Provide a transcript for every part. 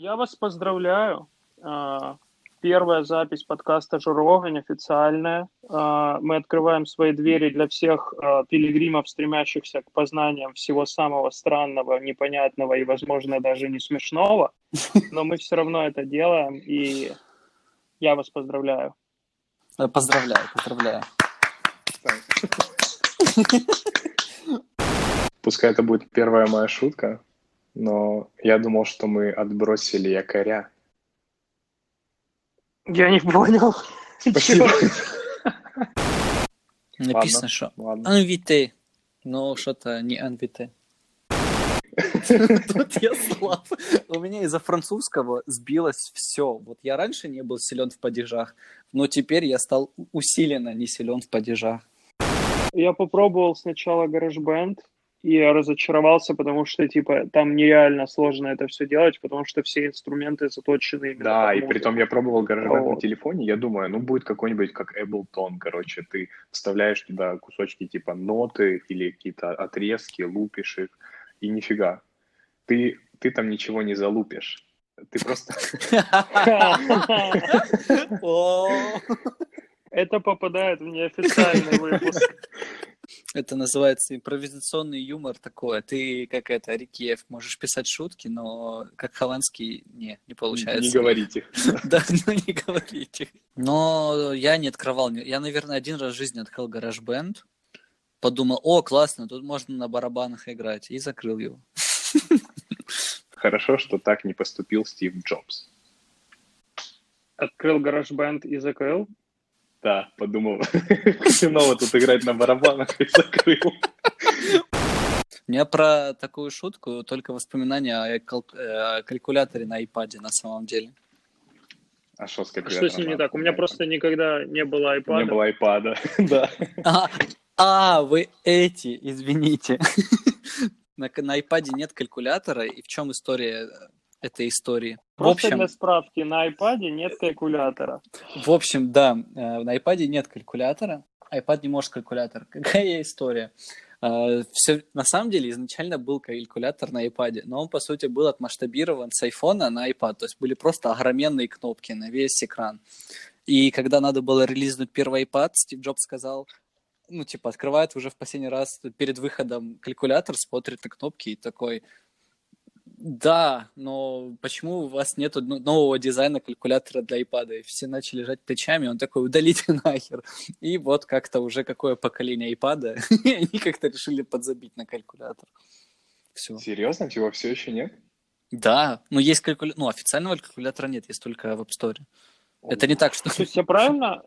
Я вас поздравляю. А, Первая запись подкаста «Журогань» официальная. А, Мы открываем свои двери для всех а, пилигримов, стремящихся к познаниям всего самого странного, непонятного и, возможно, даже не смешного. Но мы все равно это делаем, и я вас поздравляю. Э, Поздравляю, поздравляю. Пускай это будет первая моя шутка, но я думал, что мы отбросили якоря. Я не понял. Спасибо. Написано, что Ладно. анвите, но что-то не анвите. Тут я слаб. У меня из-за французского сбилось все. Вот я раньше не был силен в падежах, но теперь я стал усиленно не силен в падежах. Я попробовал сначала GarageBand, и я разочаровался, потому что, типа, там нереально сложно это все делать, потому что все инструменты заточены именно Да, и музыку. притом я пробовал GarageBand на Вот. телефоне, я думаю, ну будет какой-нибудь как Ableton, короче, ты вставляешь туда кусочки типа ноты или какие-то отрезки, лупишь их, и нифига. Ты, ты там ничего не залупишь. Ты просто... Это попадает в неофициальный выпуск. Это называется импровизационный юмор такое. Ты, как это, Рикиев, можешь писать шутки, но как Хованский, не, не получается. Не говорите. Да, ну не говорите. Но я не открывал. Я, наверное, один раз в жизни открыл GarageBand, подумал, о, классно, тут можно на барабанах играть, и закрыл его. Хорошо, что так не поступил Стив Джобс. Открыл GarageBand и закрыл. Да, подумал, хреново тут играть на барабанах и закрыл. У меня про такую шутку только воспоминания о, кал- э, о калькуляторе на iPad на самом деле. А что с А Что калькулятором с ним не так? У меня просто никогда не было iPad. было iPad, да. А, а, вы эти, извините. На, на iPad нет калькулятора, и в чем история этой истории? В Просто общем, для справки, на iPad нет калькулятора. В общем, да, э, на iPad нет калькулятора. iPad не может калькулятор. Какая история? Все, на самом деле изначально был калькулятор на iPad, но он, по сути, был отмасштабирован с iPhone на iPad. То есть были просто огроменные кнопки на весь экран. И когда надо было релизнуть первый iPad, Стив Джобс сказал, ну, типа, открывает уже в последний раз перед выходом калькулятор, смотрит на кнопки и такой, да, но почему у вас нет нового дизайна калькулятора для iPad? И все начали жать плечами, он такой, удалите нахер. И вот как-то уже какое поколение iPad, и они как-то решили подзабить на калькулятор. Все. Серьезно? Его все еще нет? Да, но есть калькулятор, ну, официального калькулятора нет, есть только в App Store. Это не так, что... То есть я правильно,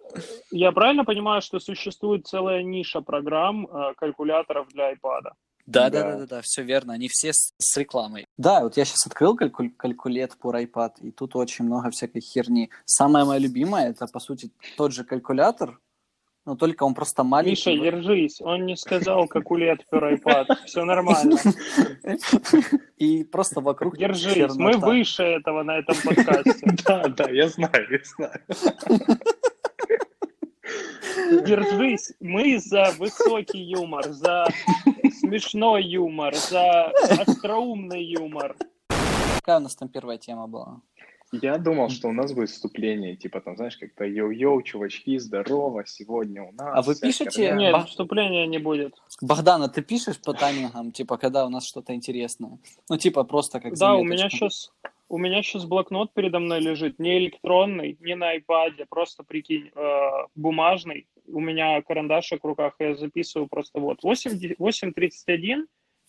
я правильно понимаю, что существует целая ниша программ э, калькуляторов для iPad? Да, да, Да. да, да, да, все верно. Они все с, с рекламой. Да, вот я сейчас открыл калькуль- калькулет по iPad, и тут очень много всякой херни. Самое мое любимое это, по сути, тот же калькулятор, но только он просто Миша, маленький. держись. Он не сказал калькулет per iPad. Все нормально. И просто вокруг Держись. чернота. Мы выше этого на этом подкасте. Да, да, я знаю, я знаю. Держись. Мы за высокий юмор, за смешной юмор, за остроумный юмор. Какая у нас там первая тема была? Я думал, что у нас будет вступление, типа там, знаешь, как-то йоу-йоу, чувачки, здорово, сегодня у нас... А вы пишете? херня». Нет, Ба- вступления не будет. Богдана, ты пишешь по таймингам, типа, когда у нас что-то интересное? Ну, типа, просто как Да, у меня сейчас у меня сейчас блокнот передо мной лежит, не электронный, не на iPad, просто прикинь, э, бумажный. У меня карандашик в руках, я записываю просто вот 8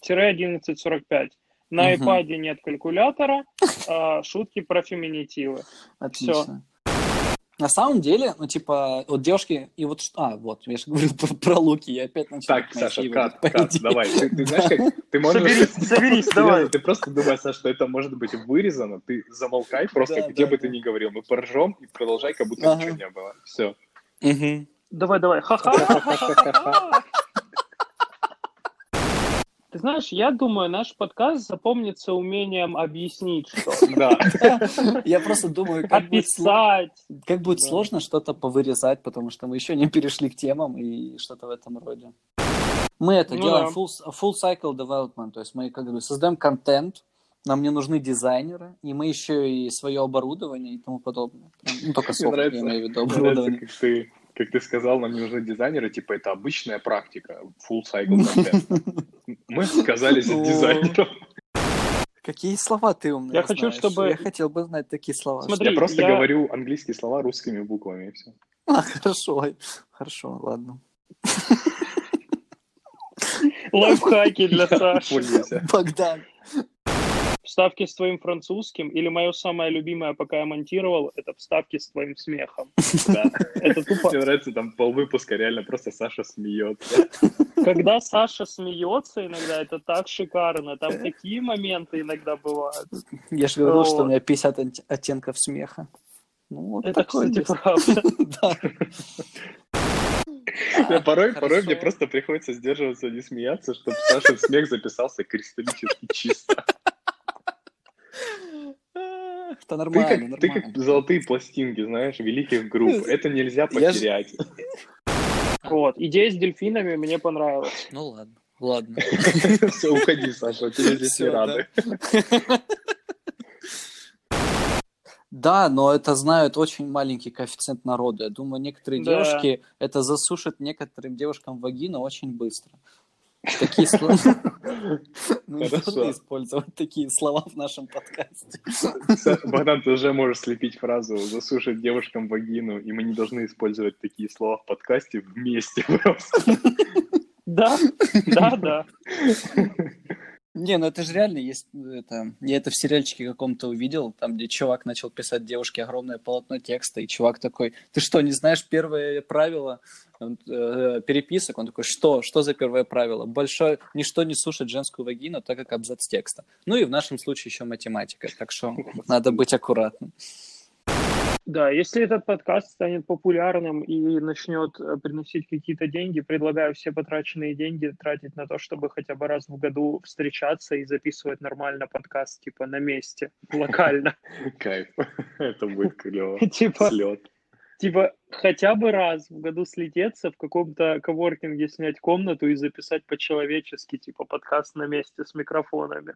8.31-11.45. На Мгм. iPad нет калькулятора, э, шутки про феминитивы. Отлично. На самом деле, ну, типа, вот девушки, и вот, что- а, вот, я же говорил про, про луки, я опять начал. Так, Саша, кат, по кат, идее. давай. Ты, ты знаешь, как ты можешь... Соберись, соберись, давай. Ты просто думаешь, Саша, что это может быть вырезано, ты замолкай просто, где бы ты ни говорил. Мы поржем и продолжай, как будто ничего не было. Все. Мгм. Давай, давай. Ха-ха. Ты знаешь, я думаю, наш подкаст запомнится умением объяснить что Да. Я просто думаю, как будет, описать. как будет Да. сложно что-то повырезать, потому что мы еще не перешли к темам и что-то в этом роде. Мы это Ну делаем да. full, full cycle development, то есть мы как бы создаем контент, нам не нужны дизайнеры, и мы еще и свое оборудование и тому подобное. Ну, только софт, я имею в виду мне нравится, оборудование. как ты, как ты сказал, нам не нужны дизайнеры, типа это обычная практика, full cycle контент. Мы отказались от дизайнеров. Какие слова ты умные Я хочу, знаешь? чтобы- Я хотел бы знать такие слова. Смотри, Я просто я- говорю английские слова русскими буквами, и все. А, хорошо, хорошо, ладно. Лайфхаки для Саши. Богдан. Вставки с твоим французским или мое самое любимое, пока я монтировал, это вставки с твоим смехом. Это тупо. Мне нравится, там полвыпуска реально просто Саша смеется. Когда Саша смеется иногда, это так шикарно. Там такие моменты иногда бывают. Я же говорил, что у меня 50 отт- оттенков смеха. Ну, вот Это, кстати, правда. Да. Порой, Хорошо. порой мне просто приходится сдерживаться, не смеяться, чтобы Сашин смех записался кристаллически чисто. Это Ты нормально, как, ты нормально. как золотые пластинки, знаешь, великих групп. Это нельзя потерять. Вот. Идея с дельфинами мне понравилась. Ну ладно, ладно. Все, уходи, Саша, тебе здесь не рады. Да, но это знают очень маленький коэффициент народа. Я думаю, некоторые Да. девушки это засушит некоторым девушкам вагину очень быстро. Такие слова. Хорошо. должны использовать такие слова в нашем подкасте. Богдан, ты уже можешь слепить фразу «засушить девушкам вагину», и мы не должны использовать такие слова в подкасте вместе просто. Да, да, да. Не, ну это же реально есть. Это, я это в сериальчике каком-то увидел, там, где чувак начал писать девушке огромное полотно текста, и чувак такой, ты что, не знаешь первое правило э, переписок? Он такой, что? Что за первое правило? Большое, ничто не сушит женскую вагину, так как абзац текста. Ну и в нашем случае еще математика, так что надо быть аккуратным. Да, если этот подкаст станет популярным и начнет э, приносить какие-то деньги, предлагаю все потраченные деньги тратить на то, чтобы хотя бы раз в году встречаться и записывать нормально подкаст, типа на месте, локально. Кайф. Это будет клево. Типа, Слет. типа хотя бы раз в году слететься в каком-то коворкинге, снять комнату и записать по-человечески, типа подкаст на месте с микрофонами.